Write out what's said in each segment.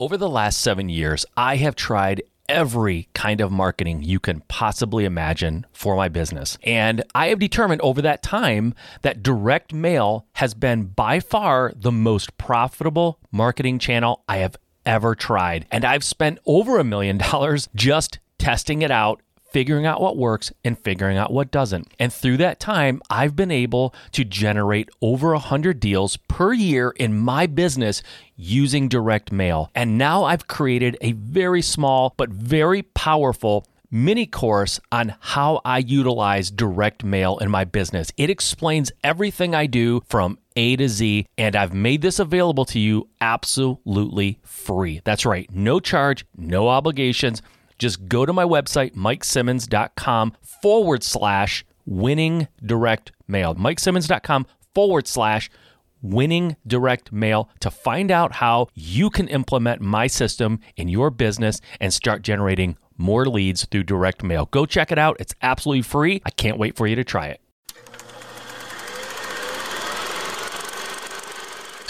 Over the last seven years, I have tried every kind of marketing you can possibly imagine for my business. And I have determined over that time that direct mail has been by far the most profitable marketing channel I have ever tried. And I've spent over a million dollars just testing it out figuring out what works and figuring out what doesn't. And through that time, I've been able to generate over 100 deals per year in my business using direct mail. And now I've created a very small but very powerful mini course on how I utilize direct mail in my business. It explains everything I do from A to Z, and I've made this available to you absolutely free. That's right, no charge, no obligations just go to my website, mikesimmons.com forward slash winning direct mail. Mikesimmons.com forward slash winning direct mail to find out how you can implement my system in your business and start generating more leads through direct mail. Go check it out. It's absolutely free. I can't wait for you to try it.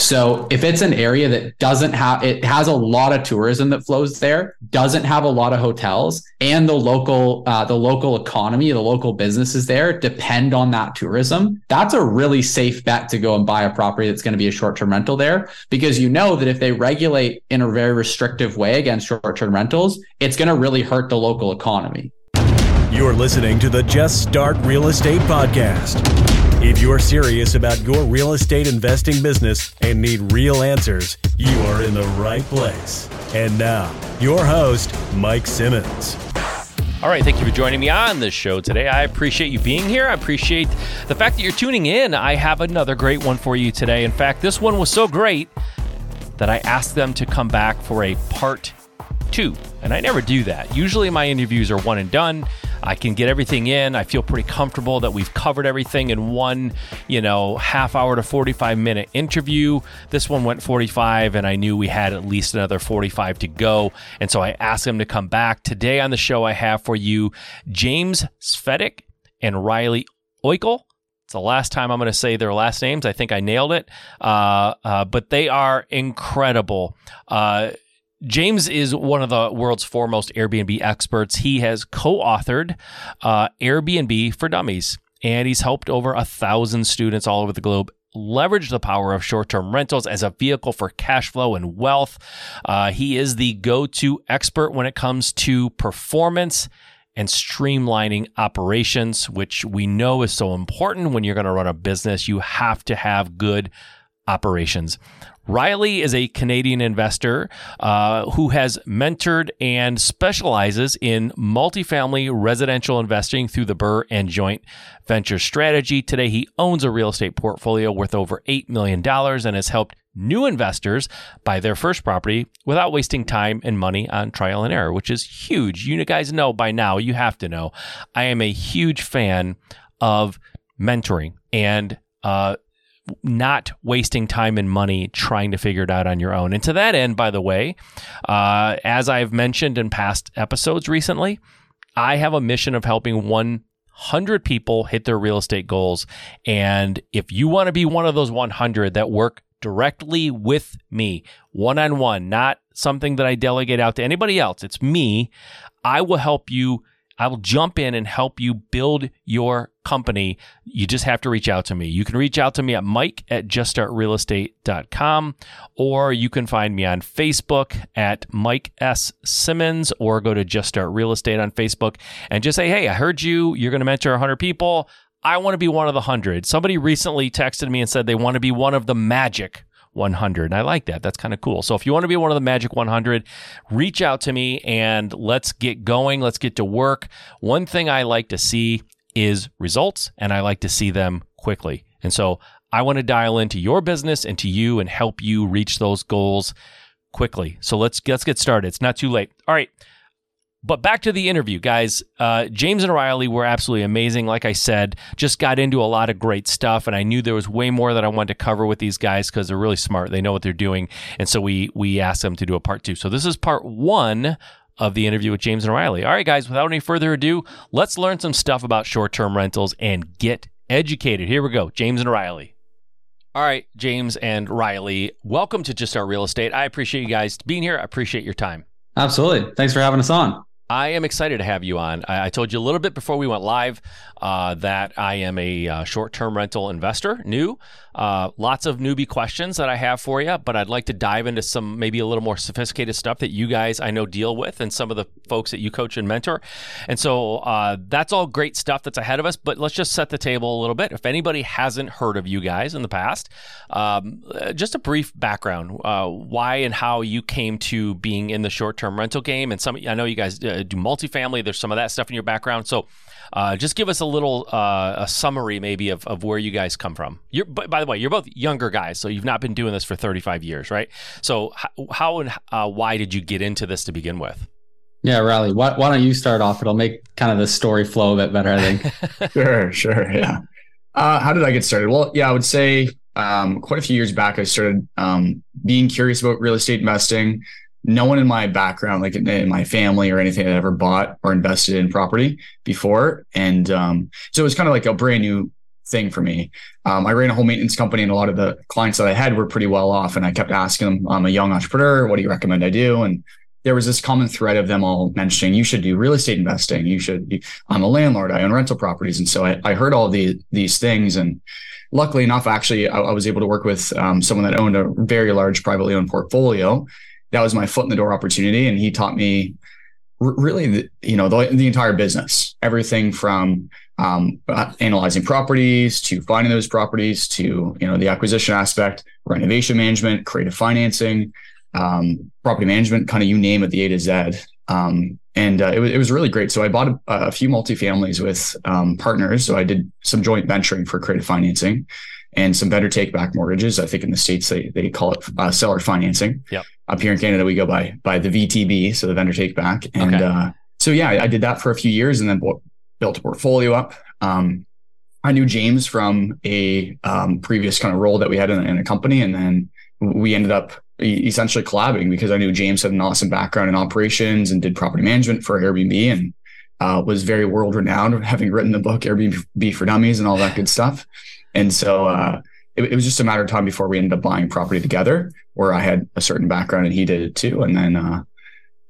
So if it's an area that doesn't have, it has a lot of tourism that flows there, doesn't have a lot of hotels, and the local, uh, the local economy, the local businesses there depend on that tourism. That's a really safe bet to go and buy a property that's going to be a short-term rental there, because you know that if they regulate in a very restrictive way against short-term rentals, it's going to really hurt the local economy. You're listening to the Just Start Real Estate Podcast. If you're serious about your real estate investing business and need real answers, you are in the right place. And now, your host, Mike Simmons. All right, thank you for joining me on this show today. I appreciate you being here. I appreciate the fact that you're tuning in. I have another great one for you today. In fact, this one was so great that I asked them to come back for a part two. And I never do that. Usually my interviews are one and done. I can get everything in. I feel pretty comfortable that we've covered everything in one, you know, half hour to 45 minute interview. This one went 45, and I knew we had at least another 45 to go. And so I asked him to come back. Today on the show, I have for you James Svetec and Riley Oickle. It's the last time I'm going to say their last names. I think I nailed it. Uh, uh, but they are incredible. Uh, James is one of the world's foremost Airbnb experts. He has co authored uh, Airbnb for Dummies, and he's helped over a thousand students all over the globe leverage the power of short term rentals as a vehicle for cash flow and wealth. Uh, he is the go to expert when it comes to performance and streamlining operations, which we know is so important when you're going to run a business. You have to have good operations. Riley is a Canadian investor uh, who has mentored and specializes in multifamily residential investing through the BRRRR and Joint Venture strategy. Today, he owns a real estate portfolio worth over $8 million and has helped new investors buy their first property without wasting time and money on trial and error, which is huge. You guys know by now, you have to know, I am a huge fan of mentoring and uh, not wasting time and money trying to figure it out on your own. And to that end, by the way, uh, as I've mentioned in past episodes recently, I have a mission of helping 100 people hit their real estate goals. And if you want to be one of those 100 that work directly with me, one on one, not something that I delegate out to anybody else, it's me, I will help you I will jump in and help you build your company. You just have to reach out to me. You can reach out to me at mike at juststartrealestate.com or you can find me on Facebook at Mike S. Simmons or go to Just Start Real Estate on Facebook and just say, hey, I heard you. You're going to mentor 100 people. I want to be one of the 100. Somebody recently texted me and said they want to be one of the magic 100. And I like that. That's kind of cool. So if you want to be one of the Magic 100, reach out to me and let's get going. Let's get to work. One thing I like to see is results, and I like to see them quickly. And so I want to dial into your business and to you and help you reach those goals quickly. So let's let's get started. It's not too late. All right. But back to the interview, guys. Uh, James and Riley were absolutely amazing. Like I said, just got into a lot of great stuff, and I knew there was way more that I wanted to cover with these guys because they're really smart. They know what they're doing, and so we we asked them to do a part two. So this is part one of the interview with James and Riley. All right, guys. Without any further ado, let's learn some stuff about short term rentals and get educated. Here we go, James and Riley. All right, James and Riley, welcome to Just Start Real Estate. I appreciate you guys being here. I appreciate your time. Absolutely. Thanks for having us on. I am excited to have you on. I, I told you a little bit before we went live uh, that I am a uh, short term rental investor, new. Uh, lots of newbie questions that I have for you, but I'd like to dive into some maybe a little more sophisticated stuff that you guys I know deal with and some of the folks that you coach and mentor. And so uh, that's all great stuff that's ahead of us, but let's just set the table a little bit. If anybody hasn't heard of you guys in the past, um, just a brief background uh, why and how you came to being in the short term rental game. And some, I know you guys uh, do multifamily, there's some of that stuff in your background. So uh, just give us a little uh, a summary, maybe, of, of where you guys come from. You're, by the way, you're both younger guys, so you've not been doing this for 35 years, right? So, how and uh, why did you get into this to begin with? Yeah, Riley, why, why don't you start off? It'll make kind of the story flow a bit better, I think. sure, sure. Yeah. Uh, how did I get started? Well, yeah, I would say um, quite a few years back, I started um, being curious about real estate investing no one in my background, like in, my family or anything, had ever bought or invested in property before. And um, so it was kind of like a brand new thing for me. Um, I ran a home maintenance company, and a lot of the clients that I had were pretty well off. And I kept asking them, I'm a young entrepreneur. What do you recommend I do? And there was this common thread of them all mentioning you should do real estate investing. You should. Be, I'm a landlord. I own rental properties, and so I, I heard all the these things. And luckily enough, actually, I, I was able to work with um, someone that owned a very large privately owned portfolio that was my foot in the door opportunity. And he taught me really, the, you know, the, the entire business, everything from um, analyzing properties to finding those properties to, you know, the acquisition aspect, renovation management, creative financing, um, property management, kind of you name it, the A to Z. Um, and uh, it, was, it was really great. So I bought a, a few multifamilies with um, partners. So I did some joint venturing for creative financing and some vendor take back mortgages. I think in the States, they, they call it uh, seller financing. Yep up here in Canada, we go by by the VTB, so the vendor take back. And okay. uh, so yeah, I, I, did that for a few years, and then built a portfolio up. Um, I knew James from a um, previous kind of role that we had in, in, a company, and then we ended up essentially collabing because I knew James had an awesome background in operations and did property management for Airbnb and uh, was very world renowned, having written the book Airbnb for Dummies and all that good stuff. And so uh, it, it, was just a matter of time before we ended up buying property together, where I had a certain background and he did it too. And then, uh,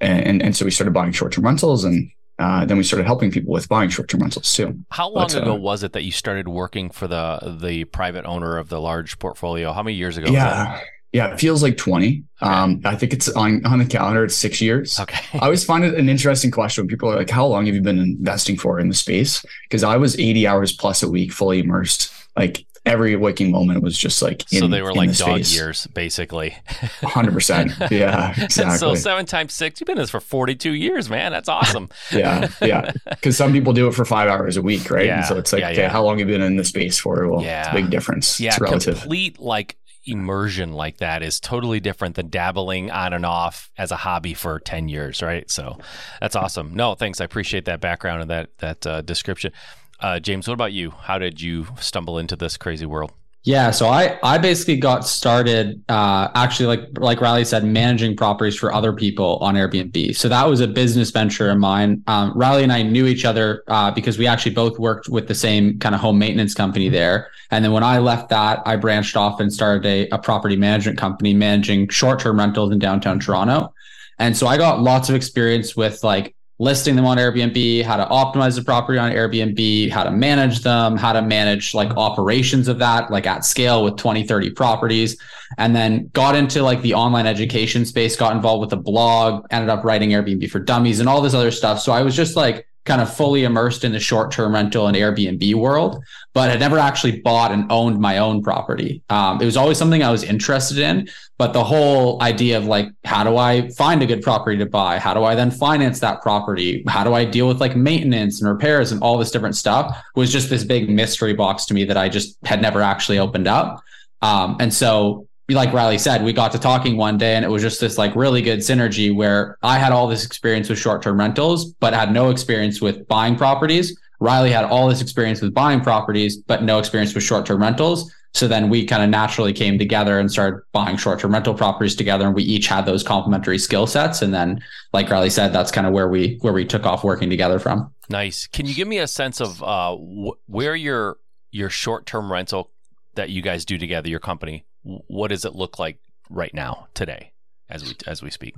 and and so we started buying short term rentals, and uh, then we started helping people with buying short term rentals too. How long but, ago uh, was it that you started working for the the private owner of the large portfolio? How many years ago? Yeah. Yeah, it feels like 20. Okay. Um, I think it's on, on the calendar, it's six years. Okay. I always find it an interesting question when people are like, How long have you been investing for in the space? Because I was 80 hours plus a week, fully immersed. Like every waking moment was just like in, so they were like dog years basically. 100% yeah exactly so seven times six you've been in this for 42 years man. That's awesome. Yeah yeah. Because some people do it for five hours a week right? Yeah, and so it's like yeah, okay yeah. how long have you been in the space for? Well yeah. it's a big difference. Yeah it's relative. complete like immersion like that is totally different than dabbling on and off as a hobby for 10 years right? So that's awesome. No thanks. I appreciate that background and that that uh, description uh, James, what about you? How did you stumble into this crazy world? Yeah, so I I basically got started uh, actually like like Riley said, managing properties for other people on Airbnb. So that was a business venture of mine. Um, Riley and I knew each other uh, because we actually both worked with the same kind of home maintenance company there. And then when I left that, I branched off and started a, a property management company managing short term rentals in downtown Toronto. And so I got lots of experience with like listing them on Airbnb, how to optimize the property on Airbnb, how to manage them, how to manage like operations of that, like at scale with 20, 30 properties. And then got into like the online education space, got involved with a blog, ended up writing Airbnb for dummies and all this other stuff. So I was just like kind of fully immersed in the short term rental and Airbnb world, but had never actually bought and owned my own property. Um, it was always something I was interested in, but the whole idea of like, how do I find a good property to buy? How do I then finance that property? How do I deal with like maintenance and repairs and all this different stuff was just this big mystery box to me that I just had never actually opened up. Um, and so like Riley said, we got to talking one day and it was just this like really good synergy where I had all this experience with short term rentals, but had no experience with buying properties. Riley had all this experience with buying properties, but no experience with short term rentals. So then we kind of naturally came together and started buying short term rental properties together. And we each had those complementary skill sets. And then, like Riley said, that's kind of where we where we took off working together from. Nice. Can you give me a sense of uh, wh- where your your short term rental that you guys do together, your company, what does it look like right now today as we as we speak?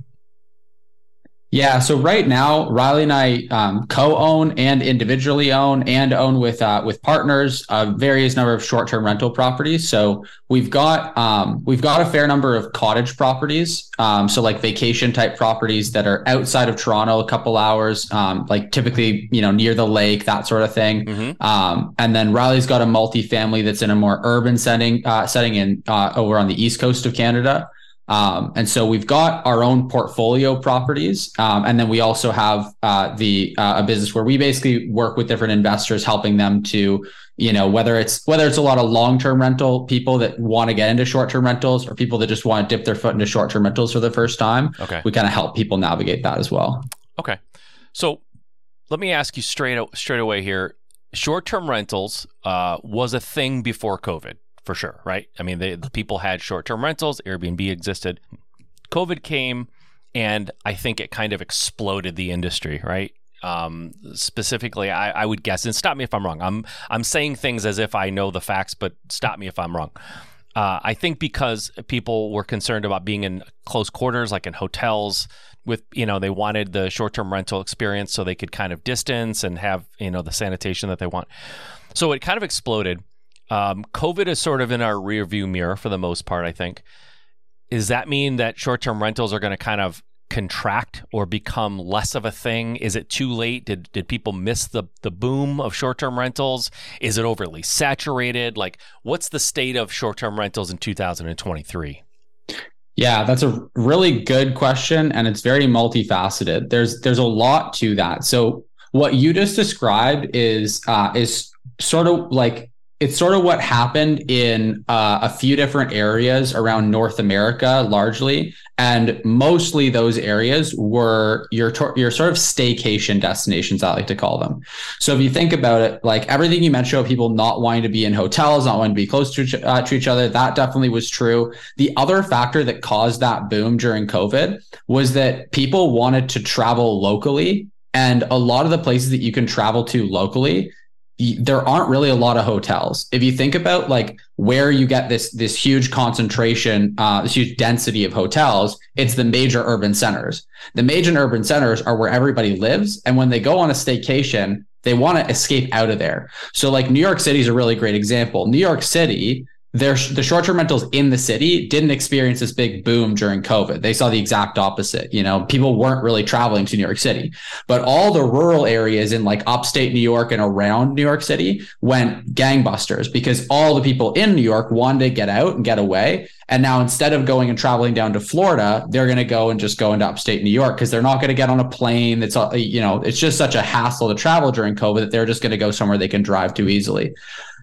Yeah. So right now, Riley and I um, co-own and individually own and own with uh, with partners a various number of short-term rental properties. So we've got um, we've got a fair number of cottage properties. Um, so like vacation type properties that are outside of Toronto, a couple hours, um, like typically you know near the lake, that sort of thing. Mm-hmm. Um, and then Riley's got a multifamily that's in a more urban setting uh, setting in uh, over on the east coast of Canada. Um, and so we've got our own portfolio properties, um, and then we also have uh, the uh, a business where we basically work with different investors, helping them to, you know, whether it's whether it's a lot of long term rental people that want to get into short term rentals, or people that just want to dip their foot into short term rentals for the first time. Okay, we kind of help people navigate that as well. Okay, so let me ask you straight straight away here: short term rentals uh, was a thing before COVID for sure, right? I mean, they, the people had short term rentals, Airbnb existed. COVID came, and I think it kind of exploded the industry, right? Um, specifically, I, I, would guess, and stop me if I'm wrong. I'm I'm saying things as if I know the facts, but stop me if I'm wrong. Uh, I think because people were concerned about being in close quarters, like in hotels, with you know they wanted the short-term rental experience so they could kind of distance and have you know the sanitation that they want. So it kind of exploded. Um, COVID is sort of in our rearview mirror for the most part, I think. Does that mean that short term rentals are going to kind of contract or become less of a thing? Is it too late? Did did people miss the the boom of short term rentals? Is it overly saturated? Like, what's the state of short term rentals in 2023? Yeah, that's a really good question, and it's very multifaceted. There's there's a lot to that. So what you just described is uh, is sort of like it's sort of what happened in uh, a few different areas around North America, largely, and mostly those areas were your your sort of staycation destinations. I like to call them. So if you think about it, like everything you mentioned about people not wanting to be in hotels, not wanting to be close to uh, to each other, that definitely was true. The other factor that caused that boom during COVID was that people wanted to travel locally, and a lot of the places that you can travel to locally there aren't really a lot of hotels. If you think about like where you get this this huge concentration, uh, this huge density of hotels, it's the major urban centers. The major urban centers are where everybody lives, and when they go on a staycation, they want to escape out of there. So, like New York City is a really great example. New York City their the short-term rentals in the city didn't experience this big boom during COVID. They saw the exact opposite. You know, people weren't really traveling to New York City, but all the rural areas in like upstate New York and around New York City went gangbusters because all the people in New York wanted to get out and get away. And now instead of going and traveling down to Florida, they're going to go and just go into upstate New York because they're not going to get on a plane. It's you know, it's just such a hassle to travel during COVID that they're just going to go somewhere they can drive to easily.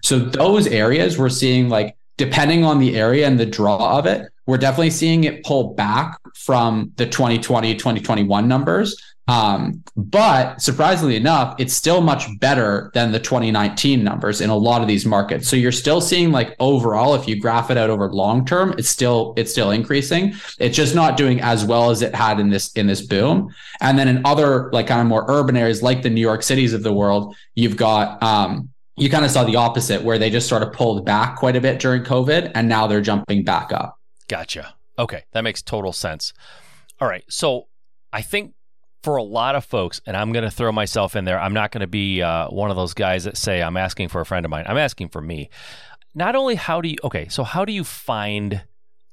So those areas we're seeing like depending on the area and the draw of it, we're definitely seeing it pull back from the 2020, 2021 numbers. Um, but surprisingly enough, it's still much better than the 2019 numbers in a lot of these markets. So you're still seeing like overall, if you graph it out over long term, it's still it's still increasing. It's just not doing as well as it had in this in this boom. And then in other like kind of more urban areas like the New York cities of the world, you've got um, you kind of saw the opposite where they just sort of pulled back quite a bit during COVID and now they're jumping back up. Gotcha. Okay. That makes total sense. All right. So I think for a lot of folks, and I'm going to throw myself in there, I'm not going to be uh, one of those guys that say, I'm asking for a friend of mine. I'm asking for me. Not only how do you, okay, so how do you find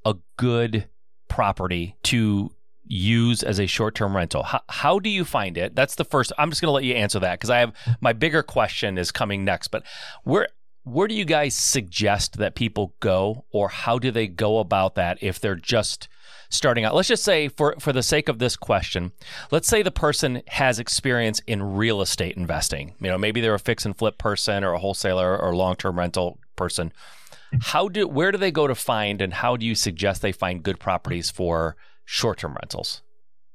a good property to use as a short-term rental? How, how do you find it? That's the first. I'm just going to let you answer that because I have my bigger question is coming next. But where where do you guys suggest that people go, or how do they go about that if they're just starting out? Let's just say, for for the sake of this question, let's say the person has experience in real estate investing. You know, maybe they're a fix and flip person, or a wholesaler, or long-term rental person. Hmm. How do where do they go to find, and how do you suggest they find good properties for short term rentals?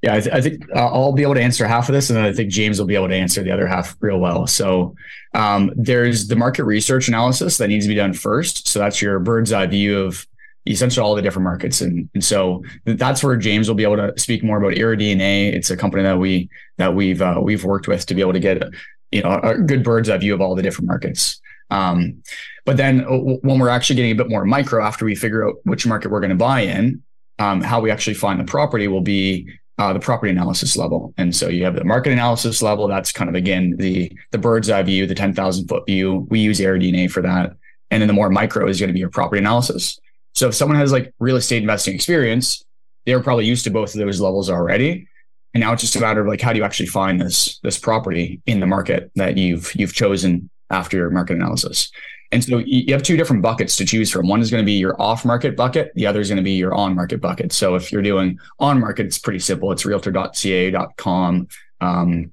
Yeah, I, th- I think uh, I'll be able to answer half of this, and then I think James will be able to answer the other half real well. So, um, there's the market research analysis that needs to be done first. So that's your bird's eye view of essentially all the different markets, and and so that's where James will be able to speak more about AirDNA. It's a company that we that we've uh, we've worked with to be able to get you know a good bird's eye view of all the different markets. Um, but then uh, when we're actually getting a bit more micro after we figure out which market we're going to buy in, um, how we actually find the property will be uh, the property analysis level. And so you have the market analysis level. That's kind of again the the bird's eye view, the ten thousand foot view. We use AirDNA for that. And then the more micro is going to be your property analysis. So if someone has like real estate investing experience, they're probably used to both of those levels already. And now it's just a matter of like how do you actually find this this property in the market that you've you've chosen after your market analysis. And so you have two different buckets to choose from. One is going to be your off market bucket. The other is going to be your on market bucket. So if you're doing on market, it's pretty simple. It's realtor.ca.com um,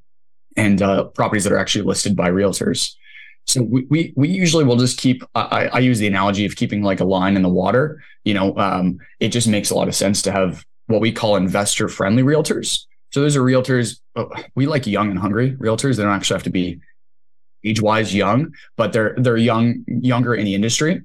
and uh, properties that are actually listed by realtors. So we, we, we usually will just keep, I, I, use the analogy of keeping like a line in the water. You know, um, it just makes a lot of sense to have what we call investor friendly realtors. So those are realtors. Oh, we like young and hungry realtors. They don't actually have to be age wise young, but they're they're young younger in the industry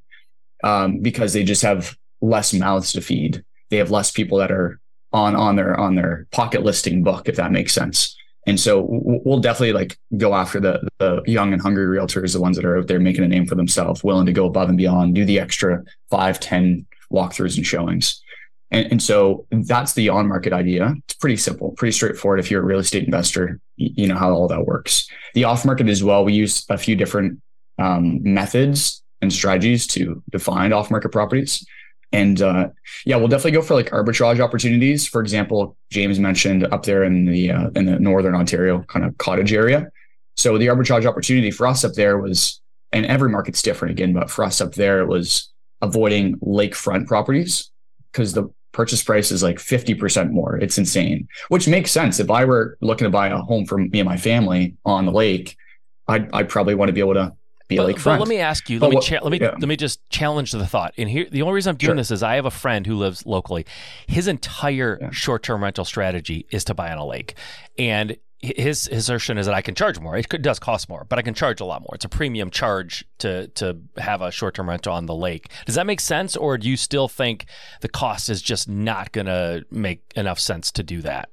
um, because they just have less mouths to feed. They have less people that are on on their on their pocket listing book, if that makes sense. And so we'll definitely like go after the the young and hungry realtors, the ones that are out there making a name for themselves, willing to go above and beyond, do the extra five, ten walkthroughs and showings. And, and so that's the on market idea. It's pretty simple, pretty straightforward. If you're a real estate investor, you know how all that works. The off market as well, we use a few different um, methods and strategies to define off market properties. And uh, yeah, we'll definitely go for like arbitrage opportunities. For example, James mentioned up there in the uh, in the northern Ontario kind of cottage area. So the arbitrage opportunity for us up there was, and every market's different again, but for us up there, it was avoiding lakefront properties because the purchase price is like 50% more. It's insane, which makes sense. If I were looking to buy a home for me and my family on the lake, I'd, I'd probably want to be able to be but. But let me ask you, let me, cha- let me, yeah. let me just challenge the thought. And here, the only reason I'm doing sure. this is I have a friend who lives locally. His entire yeah. short-term rental strategy is to buy on a lake. And his, his assertion is that I can charge more. It does cost more, but I can charge a lot more. It's a premium charge to to have a short term rental on the lake. Does that make sense, or do you still think the cost is just not going to make enough sense to do that?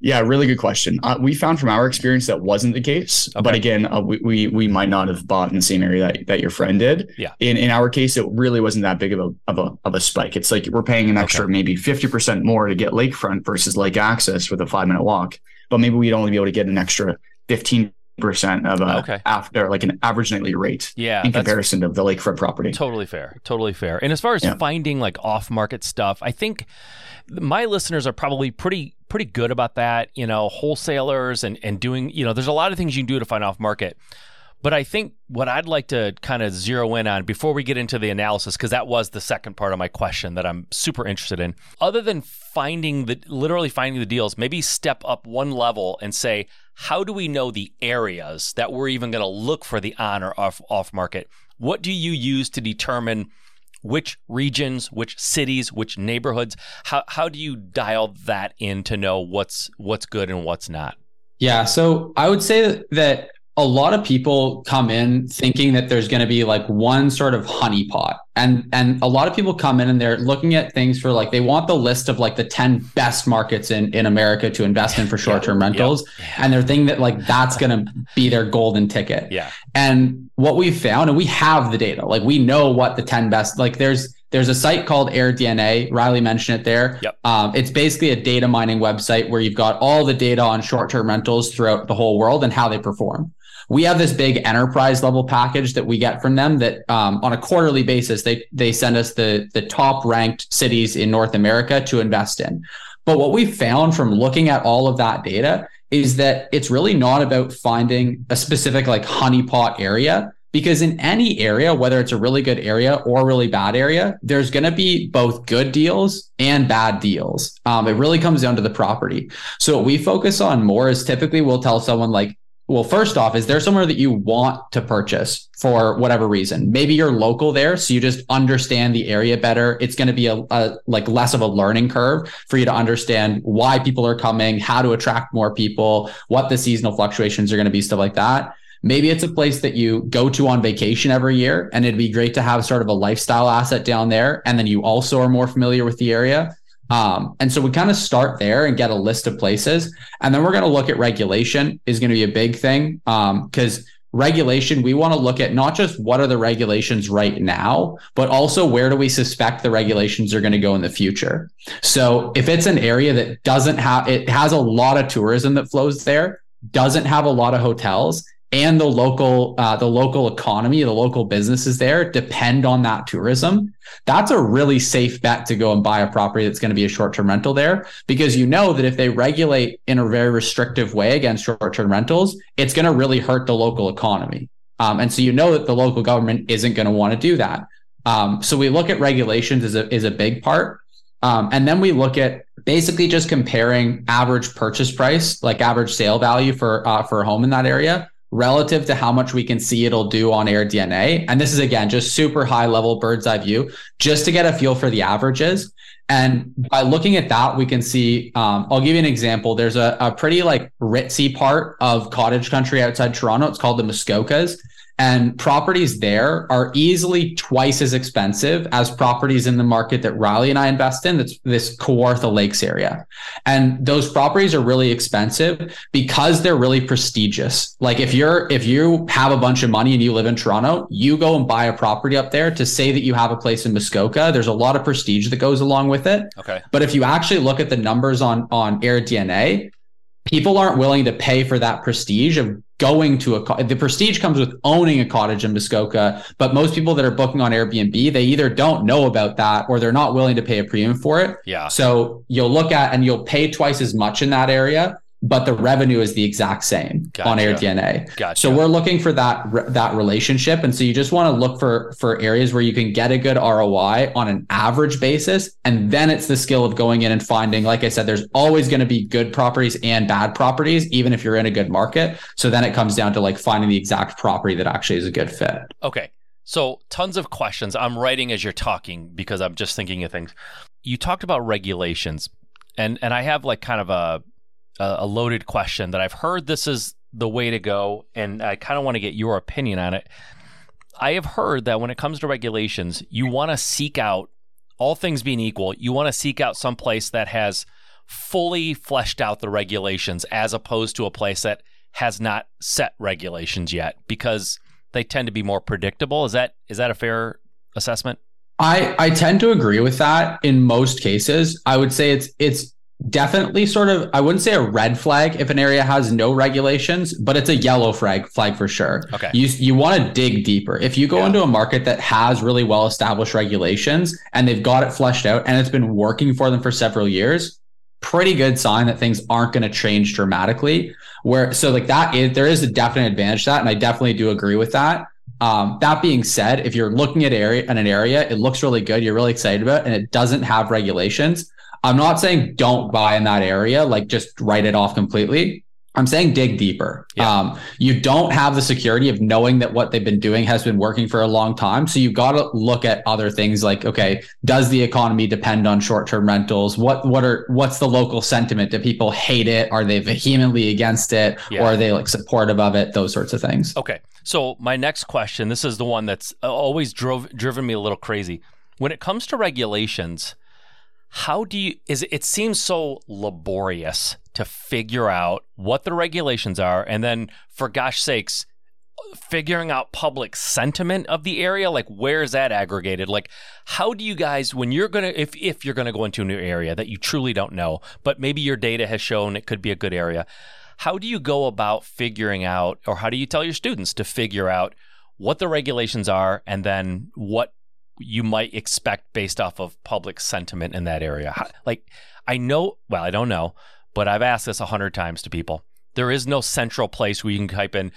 Yeah, really good question. Uh, we found from our experience that wasn't the case, okay. but again, uh, we, we we might not have bought in the same area that, that your friend did. Yeah. In in our case, it really wasn't that big of a of a of a spike. It's like we're paying an extra okay. maybe fifty percent more to get lakefront versus lake access with a five minute walk but maybe we'd only be able to get an extra 15 percent of a okay. after like an average nightly rate yeah in comparison to the lakefront property totally fair totally fair and as far as yeah. finding like off market stuff i think my listeners are probably pretty pretty good about that you know wholesalers and and doing you know there's a lot of things you can do to find off market but I think what I'd like to kind of zero in on before we get into the analysis, because that was the second part of my question that I'm super interested in. Other than finding the literally finding the deals, maybe step up one level and say, how do we know the areas that we're even going to look for the on or off off market? What do you use to determine which regions, which cities, which neighborhoods? How how do you dial that in to know what's what's good and what's not? Yeah, so I would say that a lot of people come in thinking that there's going to be like one sort of honeypot and and a lot of people come in and they're looking at things for like they want the list of like the 10 best markets in in america to invest in for short-term yeah, rentals yeah, yeah. and they're thinking that like that's going to be their golden ticket yeah and what we've found and we have the data like we know what the 10 best like there's there's a site called AirDNA. Riley mentioned it there. Yep. Um, it's basically a data mining website where you've got all the data on short-term rentals throughout the whole world and how they perform we have this big enterprise level package that we get from them that um, on a quarterly basis they they send us the the top ranked cities in North America to invest in. But what we found from looking at all of that data is that it's really not about finding a specific like honeypot area because in any area whether it's a really good area or a really bad area there's going to be both good deals and bad deals um, it really comes down to the property so what we focus on more is typically we'll tell someone like well, first off, is there somewhere that you want to purchase for whatever reason? Maybe you're local there, so you just understand the area better. It's going to be a, a, like less of a learning curve for you to understand why people are coming, how to attract more people, what the seasonal fluctuations are going to be, stuff like that. Maybe it's a place that you go to on vacation every year, and it'd be great to have sort of a lifestyle asset down there. And then you also are more familiar with the area. Um, and so we kind of start there and get a list of places. And then we're going to look at regulation is going to be a big thing. Um, cause regulation, we want to look at not just what are the regulations right now, but also where do we suspect the regulations are going to go in the future. So if it's an area that doesn't have, it has a lot of tourism that flows there, doesn't have a lot of hotels, and the local uh, the local economy, the local businesses there depend on that tourism. That's a really safe bet to go and buy a property that's going to be a short term rental there because you know that if they regulate in a very restrictive way against short term rentals, it's going to really hurt the local economy. Um, and so you know that the local government isn't going to want to do that. Um, so we look at regulations as a is a big part, um, and then we look at basically just comparing average purchase price, like average sale value for uh, for a home in that area relative to how much we can see it'll do on AirDNA. And this is again just super high level bird's eye view, just to get a feel for the averages. And by looking at that, we can see. Um, I'll give you an example. There's a, a pretty like ritzy part of cottage country outside Toronto. It's called the Muskokas, and properties there are easily twice as expensive as properties in the market that Riley and I invest in. That's this Kawartha Lakes area. And those properties are really expensive because they're really prestigious. Like if you're, if you have a bunch of money and you live in Toronto, you go and buy a property up there to say that you have a place in Muskoka. There's a lot of prestige that goes along with it. Okay. But if you actually look at the numbers on, on AirDNA, people aren't willing to pay for that prestige of going to a the prestige comes with owning a cottage in Muskoka, but most people that are booking on Airbnb, they either don't know about that or they're not willing to pay a premium for it. Yeah. So you'll look at and you'll pay twice as much in that area but the revenue is the exact same gotcha. on AirDNA. Gotcha. So we're looking for that that relationship, and so you just want to look for for areas where you can get a good ROI on an average basis, and then it's the skill of going in and finding. Like I said, there's always going to be good properties and bad properties, even if you're in a good market. So then it comes down to like finding the exact property that actually is a good fit. Okay. So tons of questions. I'm writing as you're talking because I'm just thinking of things. You talked about regulations, and and I have like kind of a a loaded question that I've heard this is the way to go, and I kind of want to get your opinion on it. I have heard that when it comes to regulations, you want to seek out, all things being equal, you want to seek out some place that has fully fleshed out the regulations as opposed to a place that has not set regulations yet because they tend to be more predictable. Is that is that a fair assessment? I, I tend to agree with that in most cases. I would say it's it's definitely sort of I wouldn't say a red flag if an area has no regulations, but it's a yellow flag flag for sure. Okay. You you want to dig deeper. If you go yeah. into a market that has really well established regulations and they've got it fleshed out and it's been working for them for several years, pretty good sign that things aren't going to change dramatically. Where so like that is there is a definite advantage to that, and I definitely do agree with that. Um, that being said, if you're looking at area in an area, it looks really good, you're really excited about, it, and it doesn't have regulations I'm not saying don't buy in that area, like just write it off completely. I'm saying dig deeper. Yeah. Um, you don't have the security of knowing that what they've been doing has been working for a long time. So you've got to look at other things like, okay, does the economy depend on short-term rentals? What what are what's the local sentiment? Do people hate it? Are they vehemently against it? Yeah. Or are they like supportive of it? Those sorts of things. Okay. So my next question, this is the one that's always drove driven me a little crazy. When it comes to regulations, how do you is it, seems so laborious to figure out what the regulations are and then for gosh sakes figuring out public sentiment of the area? Like where is that aggregated? Like how do you guys when you're gonna if if you're gonna go into a new area that you truly don't know but maybe your data has shown it could be a good area how do you go about figuring out or how do you tell your students to figure out what the regulations are and then what you might expect based off of public sentiment in that area. Like, I know, well, I don't know, but I've asked this a hundred times to people. There is no central place where you can type in,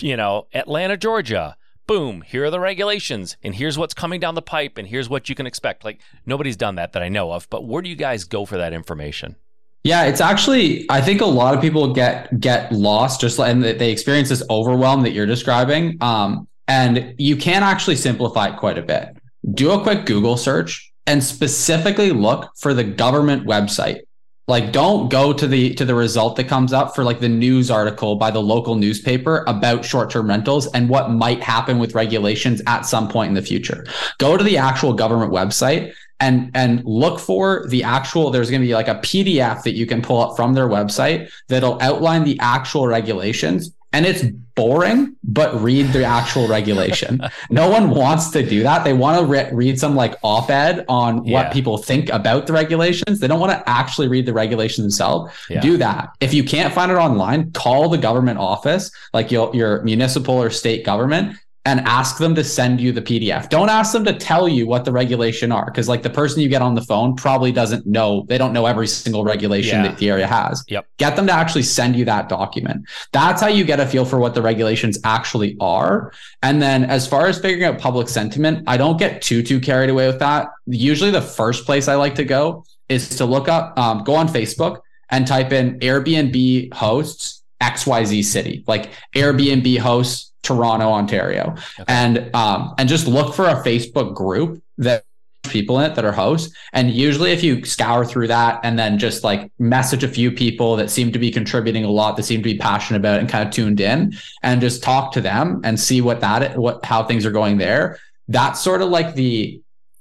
you know, Atlanta, Georgia. Boom, here are the regulations, and here's what's coming down the pipe, and here's what you can expect. Like, nobody's done that that I know of, but where do you guys go for that information? Yeah, it's actually I think a lot of people get get lost just and they experience this overwhelm that you're describing. Um, and you can actually simplify it quite a bit do a quick Google search and specifically look for the government website. Like don't go to the to the result that comes up for like the news article by the local newspaper about short-term rentals and what might happen with regulations at some point in the future. Go to the actual government website and and look for the actual there's going to be like a PDF that you can pull up from their website that'll outline the actual regulations and it's boring, but read the actual regulation. no one wants to do that. They want to re- read some like op ed on Yeah. what people think about the regulations. They don't want to actually read the regulations themselves. Yeah. Do that. If you can't find it online, call the government office, like your, your municipal or state government, and ask them to send you the PDF. Don't ask them to tell you what the regulation are, because like the person you get on the phone probably doesn't know. They don't know every single regulation Yeah. that the area has. Yep. Get them to actually send you that document. That's how you get a feel for what the regulations actually are. And then as far as figuring out public sentiment, I don't get too too carried away with that. Usually the first place I like to go is to look up, um, go on Facebook and type in Airbnb hosts XYZ city, like Airbnb hosts Toronto, Ontario. And um, and just look for a Facebook group that people in it that are hosts. And usually if you scour through that and then just like message a few people that seem to be contributing a lot, that seem to be passionate about and kind of tuned in and just talk to them and see what that what how things are going there. That's sort of like the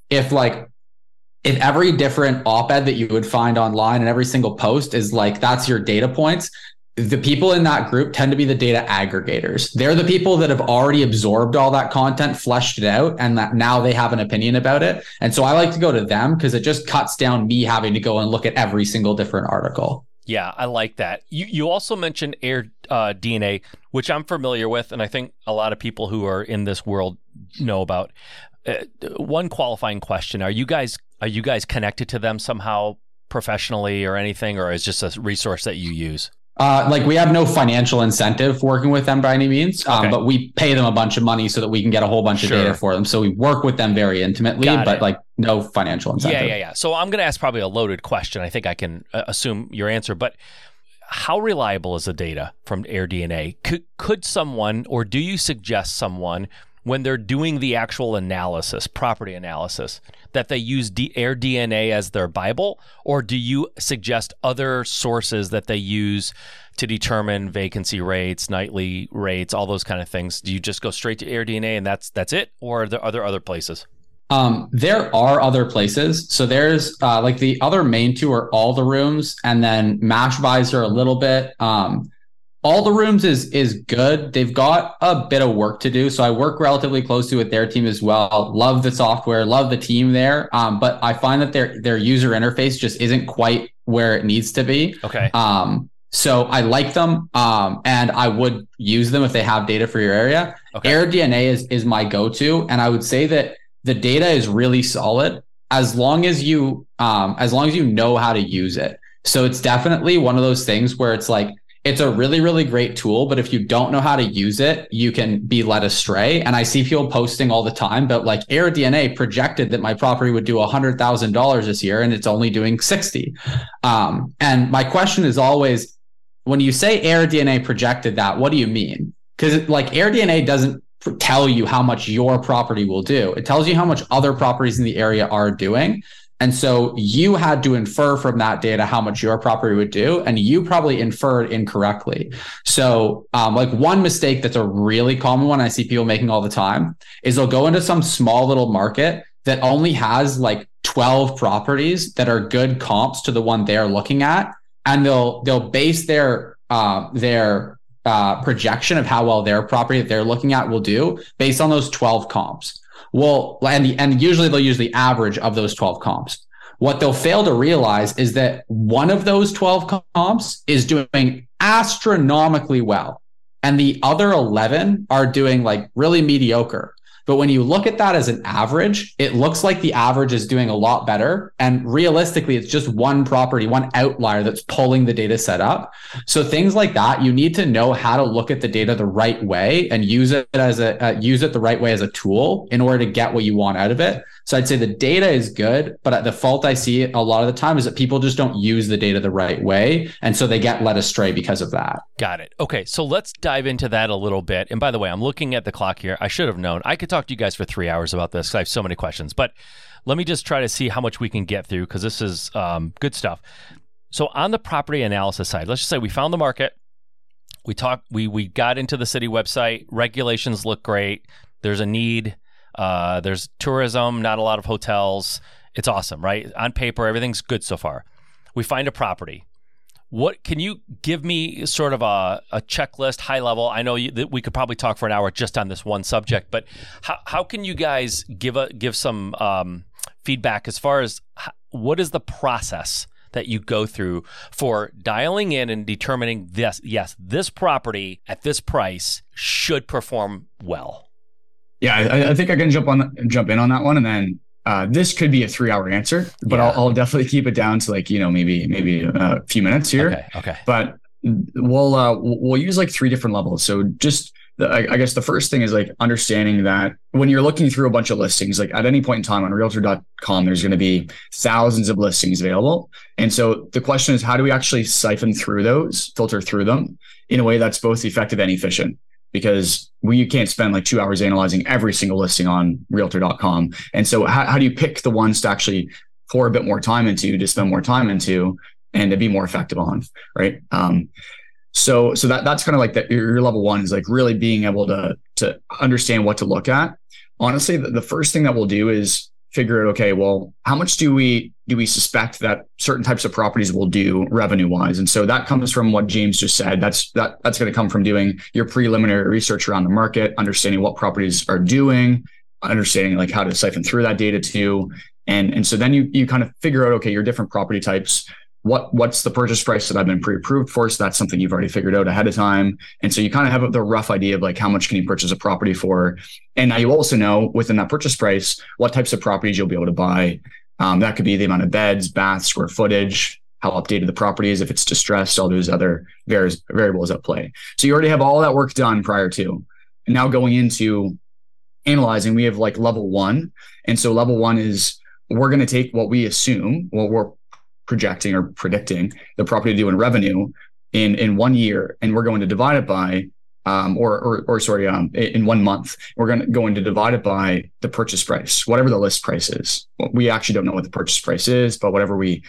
if like if every different op-ed that you would find online and every single post is like that's your data points the people in that group tend to be the data aggregators they're the people that have already absorbed all that content fleshed it out and that now they have an opinion about it and so i like to go to them because it just cuts down me having to go and look at every single different article Yeah, I like that. You you also mentioned Air uh, DNA, which I'm familiar with, and I think a lot of people who are in this world know about. Uh, one qualifying question: Are you guys are you guys connected to them somehow professionally or anything, or is just a resource that you use? Uh, like we have no financial incentive working with them by any means, um, Okay. but we pay them a bunch of money so that we can get a whole bunch of Sure. data for them. So we work with them very intimately, Got but it. like no financial incentive. Yeah, yeah, yeah. So I'm going to ask probably a loaded question. I think I can uh, assume your answer, but how reliable is the data from AirDNA? Could could someone or do you suggest someone when they're doing the actual analysis, property analysis, that they use D- AirDNA as their bible or do you suggest other sources that they use to determine vacancy rates, nightly rates, all those kind of things? Do you just go straight to AirDNA and that's that's it or are there, are there other places? Um, there are other places. So there's uh, like the other main two are AllTheRooms, and then Mashvisor a little bit. Um, AllTheRooms is is good. They've got a bit of work to do. So I work relatively closely with their team as well. Love the software, love the team there. Um, but I find that their their user interface just isn't quite where it needs to be. Okay. Um, so I like them, um, and I would use them if they have data for your area. Okay. AirDNA is is my go-to, and I would say that the data is really solid as long as you um, as long as you know how to use it. So it's definitely one of those things where it's like it's a really really great tool, but if you don't know how to use it, you can be led astray. And I see people posting all the time, but like AirDNA projected that my property would do hundred thousand dollars this year, and it's only doing sixty. Um, and my question is always, when you say AirDNA projected that, what do you mean? Because like AirDNA doesn't tell you how much your property will do. It tells you how much other properties in the area are doing. And so you had to infer from that data how much your property would do, and you probably inferred incorrectly. So, um, like one mistake that's a really common one I see people making all the time is they'll go into some small little market that only has like 12 properties that are good comps to the one they're looking at, and they'll they'll base their uh, their uh, projection of how well their property that they're looking at will do based on those 12 comps. Well, and, and usually they'll use the average of those 12 comps. What they'll fail to realize is that one of those 12 comps is doing astronomically well, and the other 11 are doing like really mediocre. But when you look at that as an average, it looks like the average is doing a lot better. And realistically, it's just one property, one outlier that's pulling the data set up. So things like that, you need to know how to look at the data the right way and use it as a uh, use it the right way as a tool in order to get what you want out of it. So I'd say the data is good, but the fault I see a lot of the time is that people just don't use the data the right way, and so they get led astray because of that. Got it. Okay, so let's dive into that a little bit. And by the way, I'm looking at the clock here. I should have known. I could talk to you guys for three hours about this 'cause I have so many questions. But let me just try to see how much we can get through because this is um, good stuff. So on the property analysis side, let's just say we found the market. We talked. We we got into the city website. Regulations look great. There's a need. Uh, there's tourism. Not a lot of hotels. It's awesome, right? On paper, everything's good so far. We find a property what can you give me sort of a, a checklist high level i know you, that we could probably talk for an hour just on this one subject but how, how can you guys give a give some um, feedback as far as how, what is the process that you go through for dialing in and determining this yes this property at this price should perform well yeah i, I think i can jump on jump in on that one and then uh, this could be a three hour answer, but yeah. I'll, I'll, definitely keep it down to like, you know, maybe, maybe a few minutes here. Okay. Okay. But we'll, uh, we'll use like three different levels. So just, the, I, I guess the first thing is like understanding that when you're looking through a bunch of listings, like at any point in time on realtor.com, there's going to be thousands of listings available. And so the question is, how do we actually siphon through those, filter through them in a way that's both effective and efficient? Because you can't spend like two hours analyzing every single listing on realtor.com. And so how, how do you pick the ones to actually pour a bit more time into, to spend more time into, and to be more effective on, right? Um, so so that that's kind of like that your, your level one is like really being able to to understand what to look at. Honestly, the, the first thing that we'll do is figure out okay well how much do we do we suspect that certain types of properties will do revenue wise and so that comes from what james just said. That's that that's going to come from doing your preliminary research around the market understanding what properties are doing understanding like how to siphon through that data too. And and so then you you kind of figure out okay your different property types what what's the purchase price that I've been pre-approved for. So that's something you've already figured out ahead of time. And so you kind of have the rough idea of like how much can you purchase a property for. And now you also know within that purchase price what types of properties you'll be able to buy. Um, that could be the amount of beds, baths, square footage, how updated the property is, if it's distressed, all those other various variables at play. So you already have all that work done prior to. And now going into analyzing, we have like level one. And so level one is we're going to take what we assume, what we're projecting or predicting the property to do in revenue in in one year, and we're going to divide it by um, or, or, or sorry, um, in one month, we're going to going to divide it by the purchase price, whatever the list price is. We actually don't know what the purchase price is, but whatever we,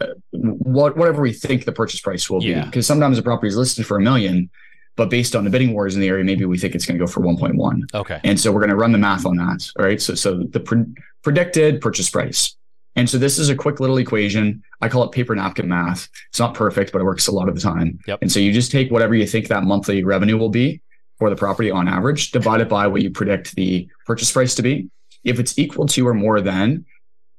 uh, what whatever we think the purchase price will yeah. be, because sometimes the property is listed for a million, but based on the bidding wars in the area, maybe we think it's going to go for 1.1. Okay, and so we're going to run the math on that. All right, so so the pre- predicted purchase price and so this is a quick little equation. I call it paper napkin math. It's not perfect, but it works a lot of the time. Yep. And so you just take whatever you think that monthly revenue will be for the property on average, divide it by what you predict the purchase price to be. If it's equal to or more than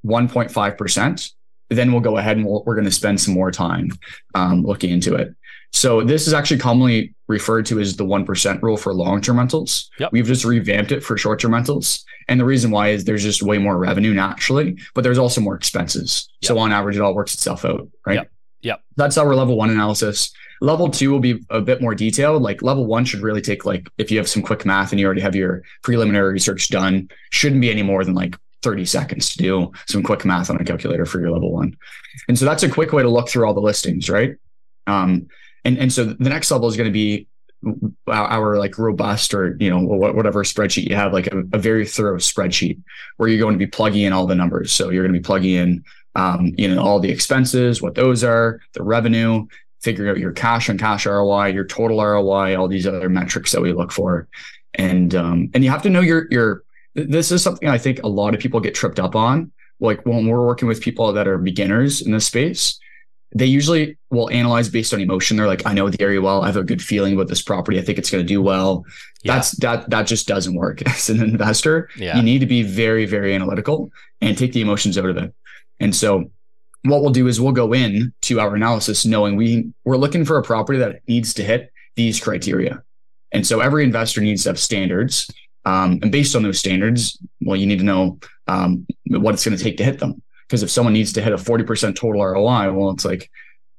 1.5%, then we'll go ahead and we we are going to spend some more time um, looking into it. So this is actually commonly referred to as the 1% rule for long-term rentals. Yep. We've just revamped it for short-term rentals. And the reason why is there's just way more revenue naturally, but there's also more expenses. Yep. So on average, it all works itself out, right? Yep. Yep. That's our level one analysis. Level two will be a bit more detailed. Like level one should really take like if you have some quick math and you already have your preliminary research done, shouldn't be any more than like 30 seconds to do some quick math on a calculator for your level one. And so that's a quick way to look through all the listings, right? Um, and and so the next level is going to be our, like robust or you know whatever spreadsheet you have like a, a, very thorough spreadsheet where you're going to be plugging in all the numbers. So you're going to be plugging in um, you know all the expenses what those are the revenue figuring out your cash on cash roi your total roi all these other metrics that we look for. And um, and you have to know your your this is something i think a lot of people get tripped up on. Like when we're working with people that are beginners in this space they usually will analyze based on emotion. They're like, I know the area well. I have a good feeling about this property. I think it's going to do well. Yeah. That's that that just doesn't work as an investor. Yeah. You need to be very, very analytical and take the emotions out of it. And so what we'll do is we'll go in to our analysis knowing we we're looking for a property that needs to hit these criteria. And so every investor needs to have standards. Um, and based on those standards, well, you need to know um, what it's going to take to hit them. Because if someone needs to hit a 40% total ROI, well, it's like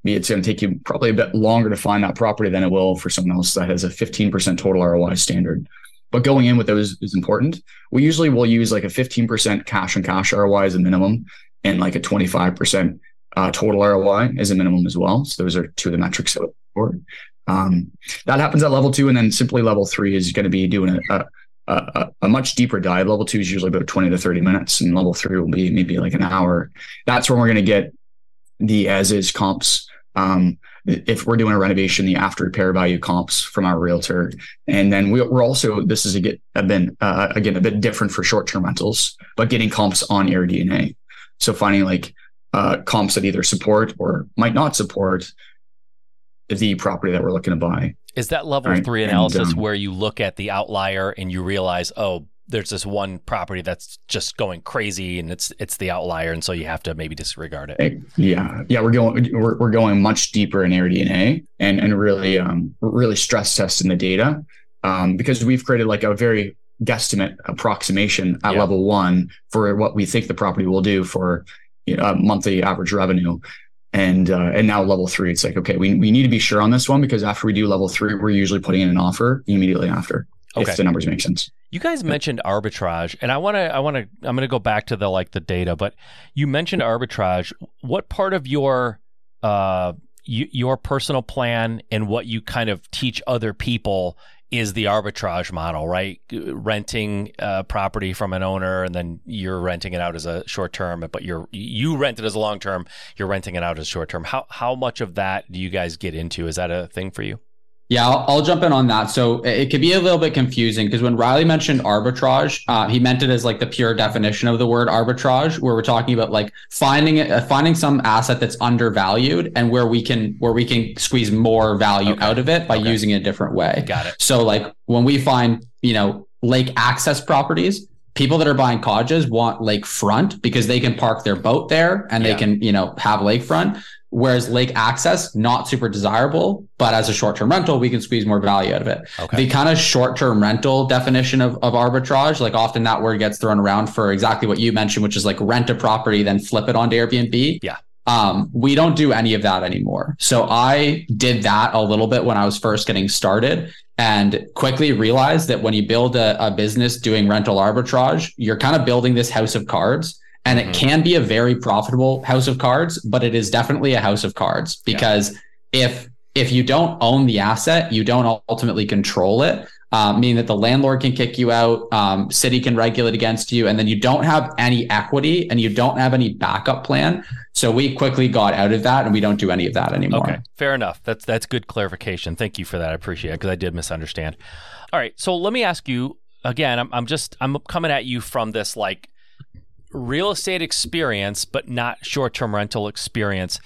it's going to take you probably a bit longer to find that property than it will for someone else that has a 15% total ROI standard. But going in with those is important. We usually will use like a 15% cash on cash ROI as a minimum and like a 25% uh, total ROI as a minimum as well. So those are two of the metrics that we um, that happens at level two. And then simply level three is going to be doing a, a a, a, much deeper dive. Level two is usually about 20 to 30 minutes, and level three will be maybe like an hour. That's when we're going to get the as is comps. Um, if we're doing a renovation, the after repair value comps from our realtor, and then we, are also this is a get a uh, again a bit different for short term rentals, but getting comps on AirDNA. So finding like uh, comps that either support or might not support the property that we're looking to buy. Is that level Right, three and, analysis um, where you look at the outlier and you realize, oh, there's this one property that's just going crazy and it's it's the outlier, and so you have to maybe disregard it. Yeah, yeah, we're going we're, we're going much deeper in AirDNA and and really um really stress testing the data um because we've created like a very guesstimate approximation at Yeah. level one for what we think the property will do for you know monthly average revenue. And uh, and now level three, it's like okay, we, we need to be sure on this one because after we do level three, we're usually putting in an offer immediately after Okay. if the numbers make sense. You guys mentioned arbitrage, and I want to, I want to, I'm going to go back to the like the data, but you mentioned arbitrage. What part of your, uh, y- your personal plan and what you kind of teach other people is the arbitrage model, right? Renting uh, property from an owner, and then you're renting it out as a short term, but you're you rent it as a long term. You're renting it out as short term. How how much of that do you guys get into? Is that a thing for you? Yeah, I'll, I'll jump in on that. So it it could be a little bit confusing because when Riley mentioned arbitrage, uh, he meant it as like the pure definition of the word arbitrage, where we're talking about like finding it, uh, finding some asset that's undervalued and where we can where we can squeeze more value Okay. out of it by Okay. using it a different way. Got it. So like when we find you know lake access properties, people that are buying cottages want lakefront because they can park their boat there and Yeah. they can you know have lakefront. Whereas lake access, not super desirable, but as a short term rental, we can squeeze more value out of it. Okay. The kind of short term rental definition of, of arbitrage, like often that word gets thrown around for exactly what you mentioned, which is like rent a property, then flip it onto Airbnb. Yeah. Um, we don't do any of that anymore. So I did that a little bit when I was first getting started and quickly realized that when you build a, a business doing rental arbitrage, you're kind of building this house of cards. And Mhm. it can be a very profitable house of cards, but it is definitely a house of cards Yeah. because if if you don't own the asset, you don't ultimately control it. Um, meaning that the landlord can kick you out, um, city can regulate against you, and then you don't have any equity and you don't have any backup plan. So we quickly got out of that, and we don't do any of that anymore. Okay, fair enough. That's that's good clarification. Thank you for that. I appreciate it because I did misunderstand. All right, so let me ask you again. I'm I'm just I'm coming at you from this like real estate experience, but not short term rental experience.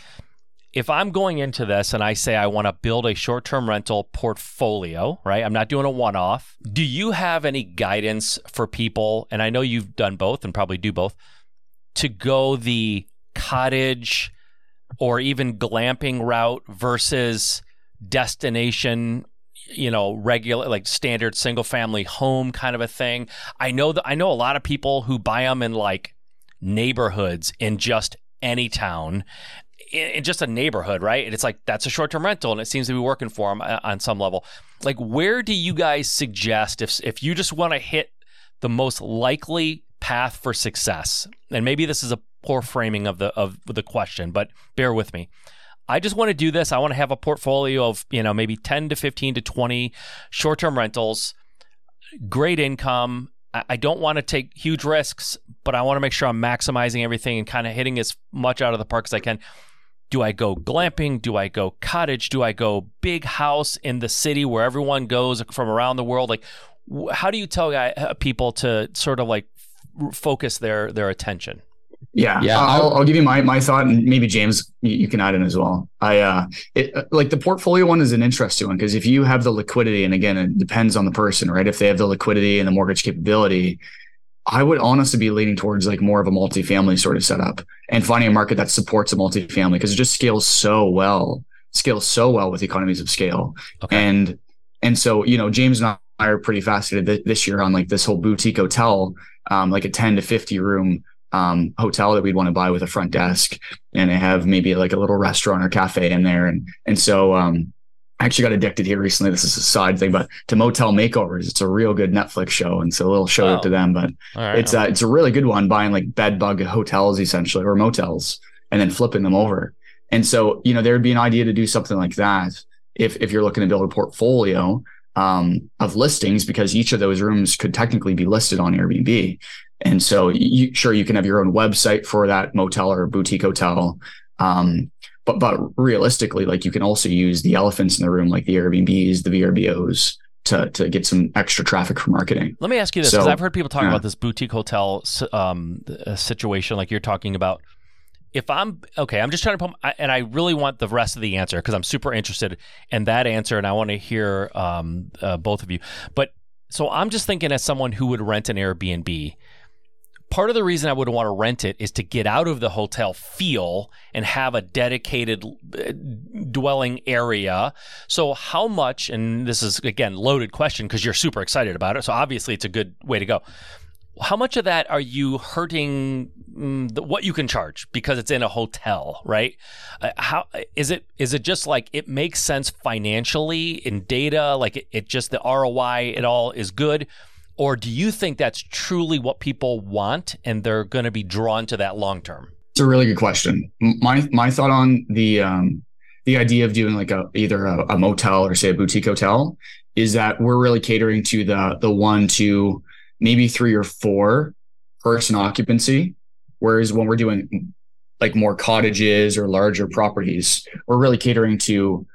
If I'm going into this and I say I want to build a short term rental portfolio, right? I'm not doing a one off. Do you have any guidance for people? And I know you've done both and probably do both to go the cottage or even glamping route versus destination you know regular like standard single family home kind of a thing i know that i know a lot of people who buy them in like neighborhoods in just any town in, just a neighborhood right and it's like that's a short-term rental and it seems to be working for them uh, on some level like where do you guys suggest if if you just want to hit the most likely path for success and maybe this is a poor framing of the of the question but bear with me I just want to do this. I want to have a portfolio of, you know, maybe 10 to 15 to 20 short term rentals, great income. I don't want to take huge risks, but I want to make sure I'm maximizing everything and kind of hitting as much out of the park as I can. Do I go glamping? Do I go cottage? Do I go big house in the city where everyone goes from around the world? Like, how do you tell uh, people to sort of like focus their their attention? Yeah, Yeah, I'll, I- I'll give you my my thought, and maybe James, you, can add in as well. I uh, it uh, like the portfolio one is an interesting one because if you have the liquidity, and again, it depends on the person, right? If they have the liquidity and the mortgage capability, I would honestly be leaning towards like more of a multifamily sort of setup and finding a market that supports a multifamily because it just scales so well, scales so well with economies of scale. Okay. And and so you know, James and I are pretty fascinated th- this year on like this whole boutique hotel, um, like a ten to fifty room um, hotel that we'd want to buy with a front desk, and they have maybe like a little restaurant or cafe in there, and and so um, I actually got addicted here recently. This is a side thing, but to Motel Makeovers, it's a real good Netflix show, and so a little shout Oh. out to them, but right. it's uh, it's a really good one buying like bed bug hotels essentially or motels and then flipping them over. And so, you know, there would be an idea to do something like that if if you're looking to build a portfolio um, of listings because each of those rooms could technically be listed on Airbnb. And so, you, sure, you can have your own website for that motel or boutique hotel. Um, but but realistically, like you can also use the elephants in the room, like the Airbnbs, the VRBOs, to to get some extra traffic for marketing. Let me ask you this because So- I've heard people talking yeah. about this boutique hotel um, uh, situation, like you're talking about. if I'm okay, I'm just trying to put, and I really want the rest of the answer because I'm super interested in that answer, and I want to hear um, uh, both of you. But so I'm just thinking as someone who would rent an Airbnb, part of the reason I would want to rent it is to get out of the hotel feel and have a dedicated uh, dwelling area. So, how much, and this is again loaded question because you're super excited about it. So, obviously, it's a good way to go. How much of that are you hurting mm, what you can charge because it's in a hotel, right? Uh, how is it? Is it just like it makes sense financially in data? Like it, it just the ROI, it all is good or do you think that's truly what people want and they're going to be drawn to that long term? It's a really good question. My my thought on the um, the idea of doing like a either a, a, motel or say a boutique hotel is that we're really catering to the the one to maybe three or four person occupancy, whereas when we're doing like more cottages or larger properties, we're really catering to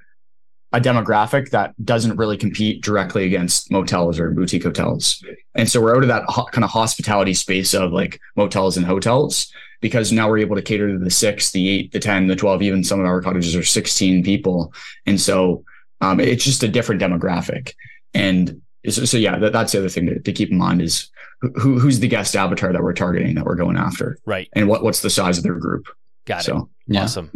a demographic that doesn't really compete directly against motels or boutique hotels. And so we're out of that ho- kind of hospitality space of like motels and hotels because now we're able to cater to the six, the eight, the 10, the 12, even some of our cottages are 16 people. And so um, it's just a different demographic. And so, so yeah, that, that's the other thing to, to keep in mind is who, who's the guest avatar that we're targeting that we're going after. Right. And what, what's the size of their group. Got so, it. Awesome.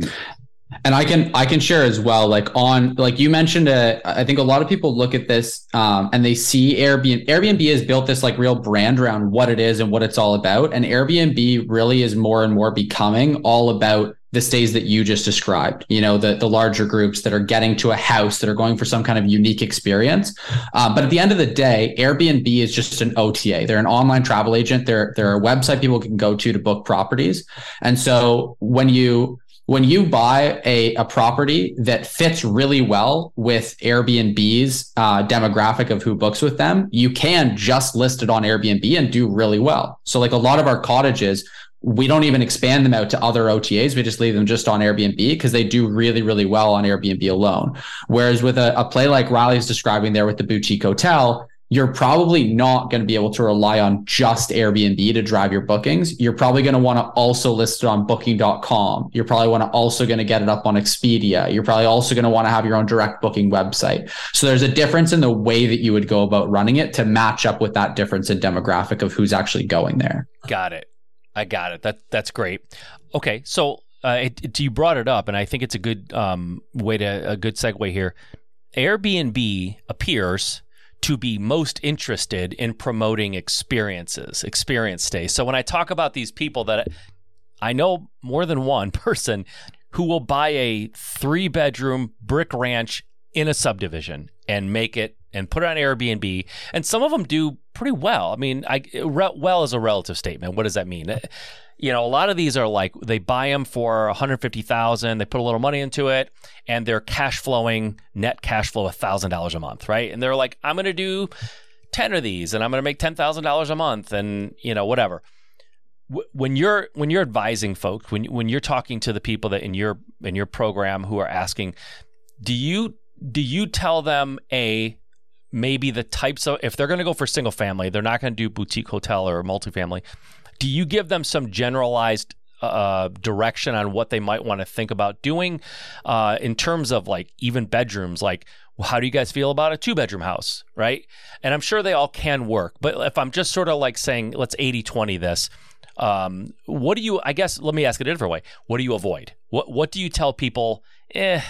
And I can I can share as well. Like on like you mentioned, uh, I think a lot of people look at this um, and they see Airbnb. Airbnb has built this like real brand around what it is and what it's all about. And Airbnb really is more and more becoming all about the stays that you just described. You know, the the larger groups that are getting to a house that are going for some kind of unique experience. Um, but at the end of the day, Airbnb is just an OTA. They're an online travel agent. They're they're a website people can go to to book properties. And so when you when you buy a, a property that fits really well with Airbnb's uh, demographic of who books with them, you can just list it on Airbnb and do really well. So, like a lot of our cottages, we don't even expand them out to other OTAs. We just leave them just on Airbnb because they do really, really well on Airbnb alone. Whereas with a, a play like Riley's describing there with the boutique hotel, you're probably not going to be able to rely on just Airbnb to drive your bookings. You're probably going to want to also list it on booking.com. You're probably want to also going to get it up on Expedia. You're probably also going to want to have your own direct booking website. So there's a difference in the way that you would go about running it to match up with that difference in demographic of who's actually going there. Got it. I got it. That that's great. Okay, so uh, it, it, you brought it up, and I think it's a good um, way to a good segue here. Airbnb appears to be most interested in promoting experiences, experience stays. So when I talk about these people that I know more than one person who will buy a three bedroom brick ranch in a subdivision and make it and put it on Airbnb. And some of them do pretty well. I mean, I, well is a relative statement. What does that mean? You know, a lot of these are like they buy them for 150,000, they put a little money into it and they're cash flowing net cash flow $1,000 a month, right? And they're like I'm going to do 10 of these and I'm going to make $10,000 a month and, you know, whatever. When you're when you're advising folks, when when you're talking to the people that in your in your program who are asking, do you do you tell them a maybe the types of if they're going to go for single family, they're not going to do boutique hotel or multifamily do you give them some generalized uh, direction on what they might want to think about doing uh, in terms of like even bedrooms? Like, how do you guys feel about a two bedroom house? Right. And I'm sure they all can work. But if I'm just sort of like saying, let's 80 20 this, um, what do you, I guess, let me ask it a different way. What do you avoid? What, what do you tell people? Eh,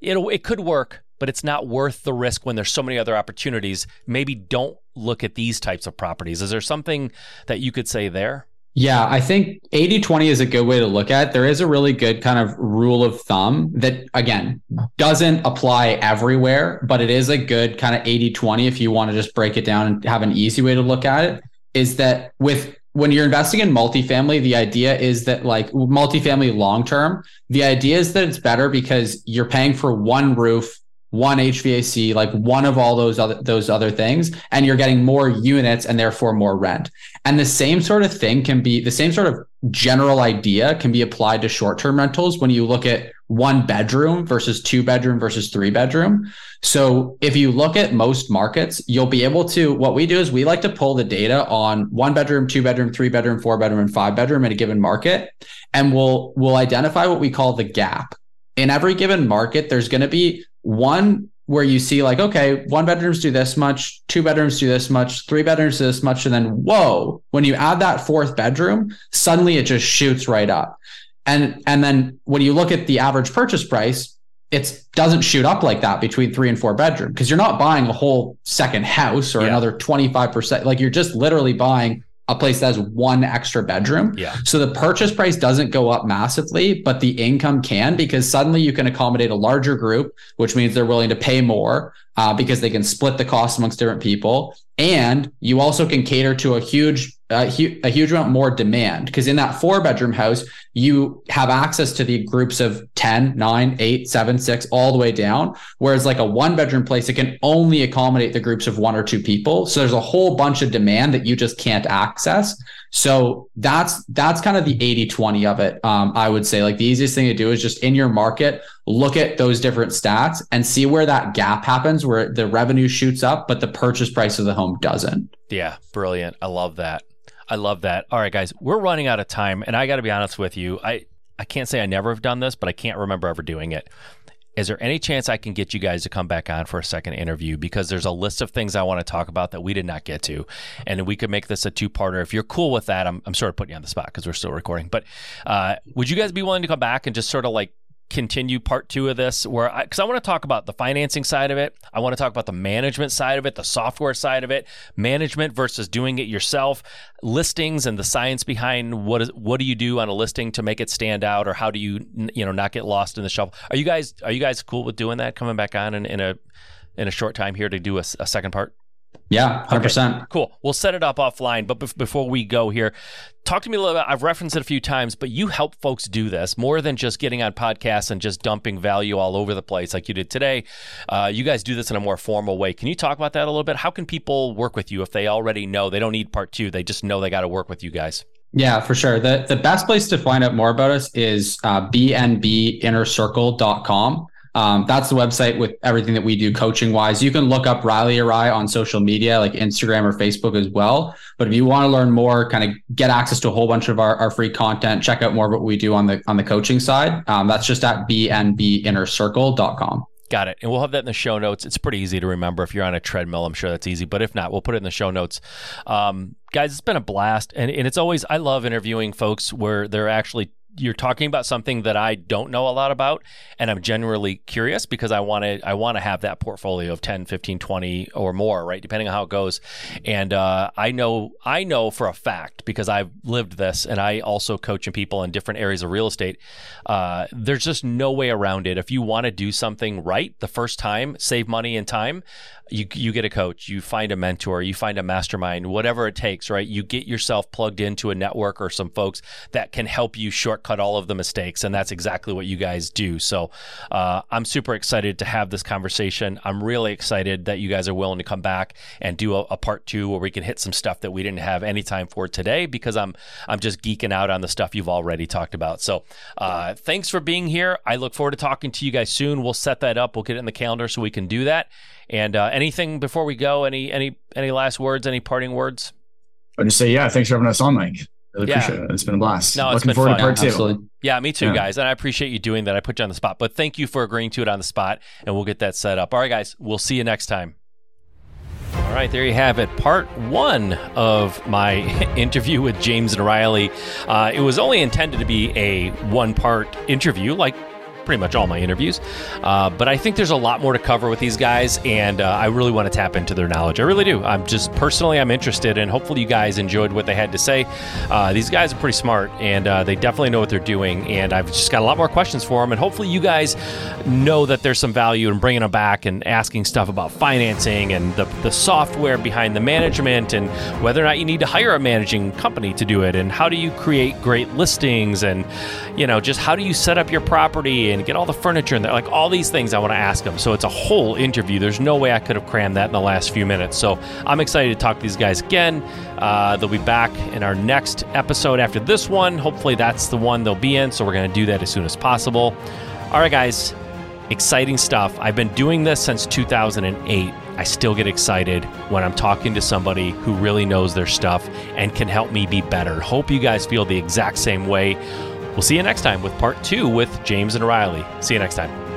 it, it could work, but it's not worth the risk when there's so many other opportunities. Maybe don't look at these types of properties. Is there something that you could say there? Yeah, I think 80 20 is a good way to look at. It. There is a really good kind of rule of thumb that, again, doesn't apply everywhere, but it is a good kind of 80 20 if you want to just break it down and have an easy way to look at it. Is that with when you're investing in multifamily, the idea is that like multifamily long term, the idea is that it's better because you're paying for one roof one HVAC, like one of all those other those other things, and you're getting more units and therefore more rent. And the same sort of thing can be the same sort of general idea can be applied to short-term rentals when you look at one bedroom versus two bedroom versus three bedroom. So if you look at most markets, you'll be able to. What we do is we like to pull the data on one bedroom, two bedroom, three bedroom, four bedroom, and five bedroom in a given market, and we'll we'll identify what we call the gap. In every given market, there's going to be one where you see like, okay, one bedrooms do this much, two bedrooms do this much, three bedrooms do this much, and then whoa, when you add that fourth bedroom, suddenly it just shoots right up. And and then when you look at the average purchase price, it doesn't shoot up like that between three and four bedroom because you're not buying a whole second house or yeah. another 25%. Like you're just literally buying a place that has one extra bedroom. Yeah. So the purchase price doesn't go up massively, but the income can because suddenly you can accommodate a larger group, which means they're willing to pay more uh, because they can split the cost amongst different people. And you also can cater to a huge, uh, hu- a huge amount more demand because in that four bedroom house, you have access to the groups of 10, 9, 8, 7, 6, all the way down. Whereas like a one bedroom place, it can only accommodate the groups of one or two people. So there's a whole bunch of demand that you just can't access. So that's that's kind of the 80-20 of it. Um, I would say like the easiest thing to do is just in your market, look at those different stats and see where that gap happens, where the revenue shoots up, but the purchase price of the home doesn't. Yeah, brilliant. I love that. I love that. All right, guys, we're running out of time, and I got to be honest with you. I I can't say I never have done this, but I can't remember ever doing it. Is there any chance I can get you guys to come back on for a second interview? Because there's a list of things I want to talk about that we did not get to, and we could make this a two-parter. If you're cool with that, I'm, I'm sort of putting you on the spot because we're still recording. But uh, would you guys be willing to come back and just sort of like continue part two of this where because I, I, want to talk about the financing side of it. I want to talk about the management side of it the software side of it. Management versus doing it yourself. Listings and the science behind what is what do you do on a listing to make it stand out or how do you you know not get lost in the shuffle? Are you guys are you guys cool with doing that coming back on in, in a in a short time here to do a, a second part yeah, 100%. Okay, cool. We'll set it up offline. But before we go here, talk to me a little bit. I've referenced it a few times, but you help folks do this more than just getting on podcasts and just dumping value all over the place like you did today. Uh, you guys do this in a more formal way. Can you talk about that a little bit? How can people work with you if they already know they don't need part two? They just know they got to work with you guys. Yeah, for sure. The the best place to find out more about us is uh, bnbinnercircle.com. Um, that's the website with everything that we do coaching wise. You can look up Riley Arai on social media like Instagram or Facebook as well. But if you want to learn more, kind of get access to a whole bunch of our, our free content, check out more of what we do on the on the coaching side. Um, that's just at bnbinnercircle.com. Got it. And we'll have that in the show notes. It's pretty easy to remember. If you're on a treadmill, I'm sure that's easy. But if not, we'll put it in the show notes. Um, guys, it's been a blast. And, and it's always, I love interviewing folks where they're actually you're talking about something that I don't know a lot about and I'm genuinely curious because I want to I want to have that portfolio of 10, 15, 20 or more, right? Depending on how it goes. And uh, I know I know for a fact because I've lived this and I also coach in people in different areas of real estate. Uh, there's just no way around it. If you want to do something right the first time, save money and time, you you get a coach, you find a mentor, you find a mastermind, whatever it takes, right? You get yourself plugged into a network or some folks that can help you shortcut all of the mistakes, and that's exactly what you guys do. So uh, I'm super excited to have this conversation. I'm really excited that you guys are willing to come back and do a, a part two where we can hit some stuff that we didn't have any time for today because I'm I'm just geeking out on the stuff you've already talked about. So uh, thanks for being here. I look forward to talking to you guys soon. We'll set that up. We'll get it in the calendar so we can do that. And uh, anything before we go? Any any any last words? Any parting words? I just say yeah. Thanks for having us on, Mike. Really yeah. appreciate it. It's been a blast. No, it's Looking been forward fun. to part two. Absolutely. Yeah, me too, yeah. guys. And I appreciate you doing that. I put you on the spot, but thank you for agreeing to it on the spot, and we'll get that set up. All right, guys. We'll see you next time. All right, there you have it. Part one of my interview with James and Riley. Uh, it was only intended to be a one part interview, like pretty much all my interviews. Uh, but I think there's a lot more to cover with these guys, and uh, I really want to tap into their knowledge. I really do. I'm just personally, I'm interested, and hopefully, you guys enjoyed what they had to say. Uh, these guys are pretty smart, and uh, they definitely know what they're doing. And I've just got a lot more questions for them, and hopefully, you guys know that there's some value in bringing them back and asking stuff about financing and the, the software behind the management, and whether or not you need to hire a managing company to do it, and how do you create great listings, and you know, just how do you set up your property in, get all the furniture in there, like all these things I want to ask them. So it's a whole interview. There's no way I could have crammed that in the last few minutes. So I'm excited to talk to these guys again. Uh, they'll be back in our next episode after this one. Hopefully, that's the one they'll be in. So we're going to do that as soon as possible. All right, guys, exciting stuff. I've been doing this since 2008. I still get excited when I'm talking to somebody who really knows their stuff and can help me be better. Hope you guys feel the exact same way. We'll see you next time with part two with James and Riley. See you next time.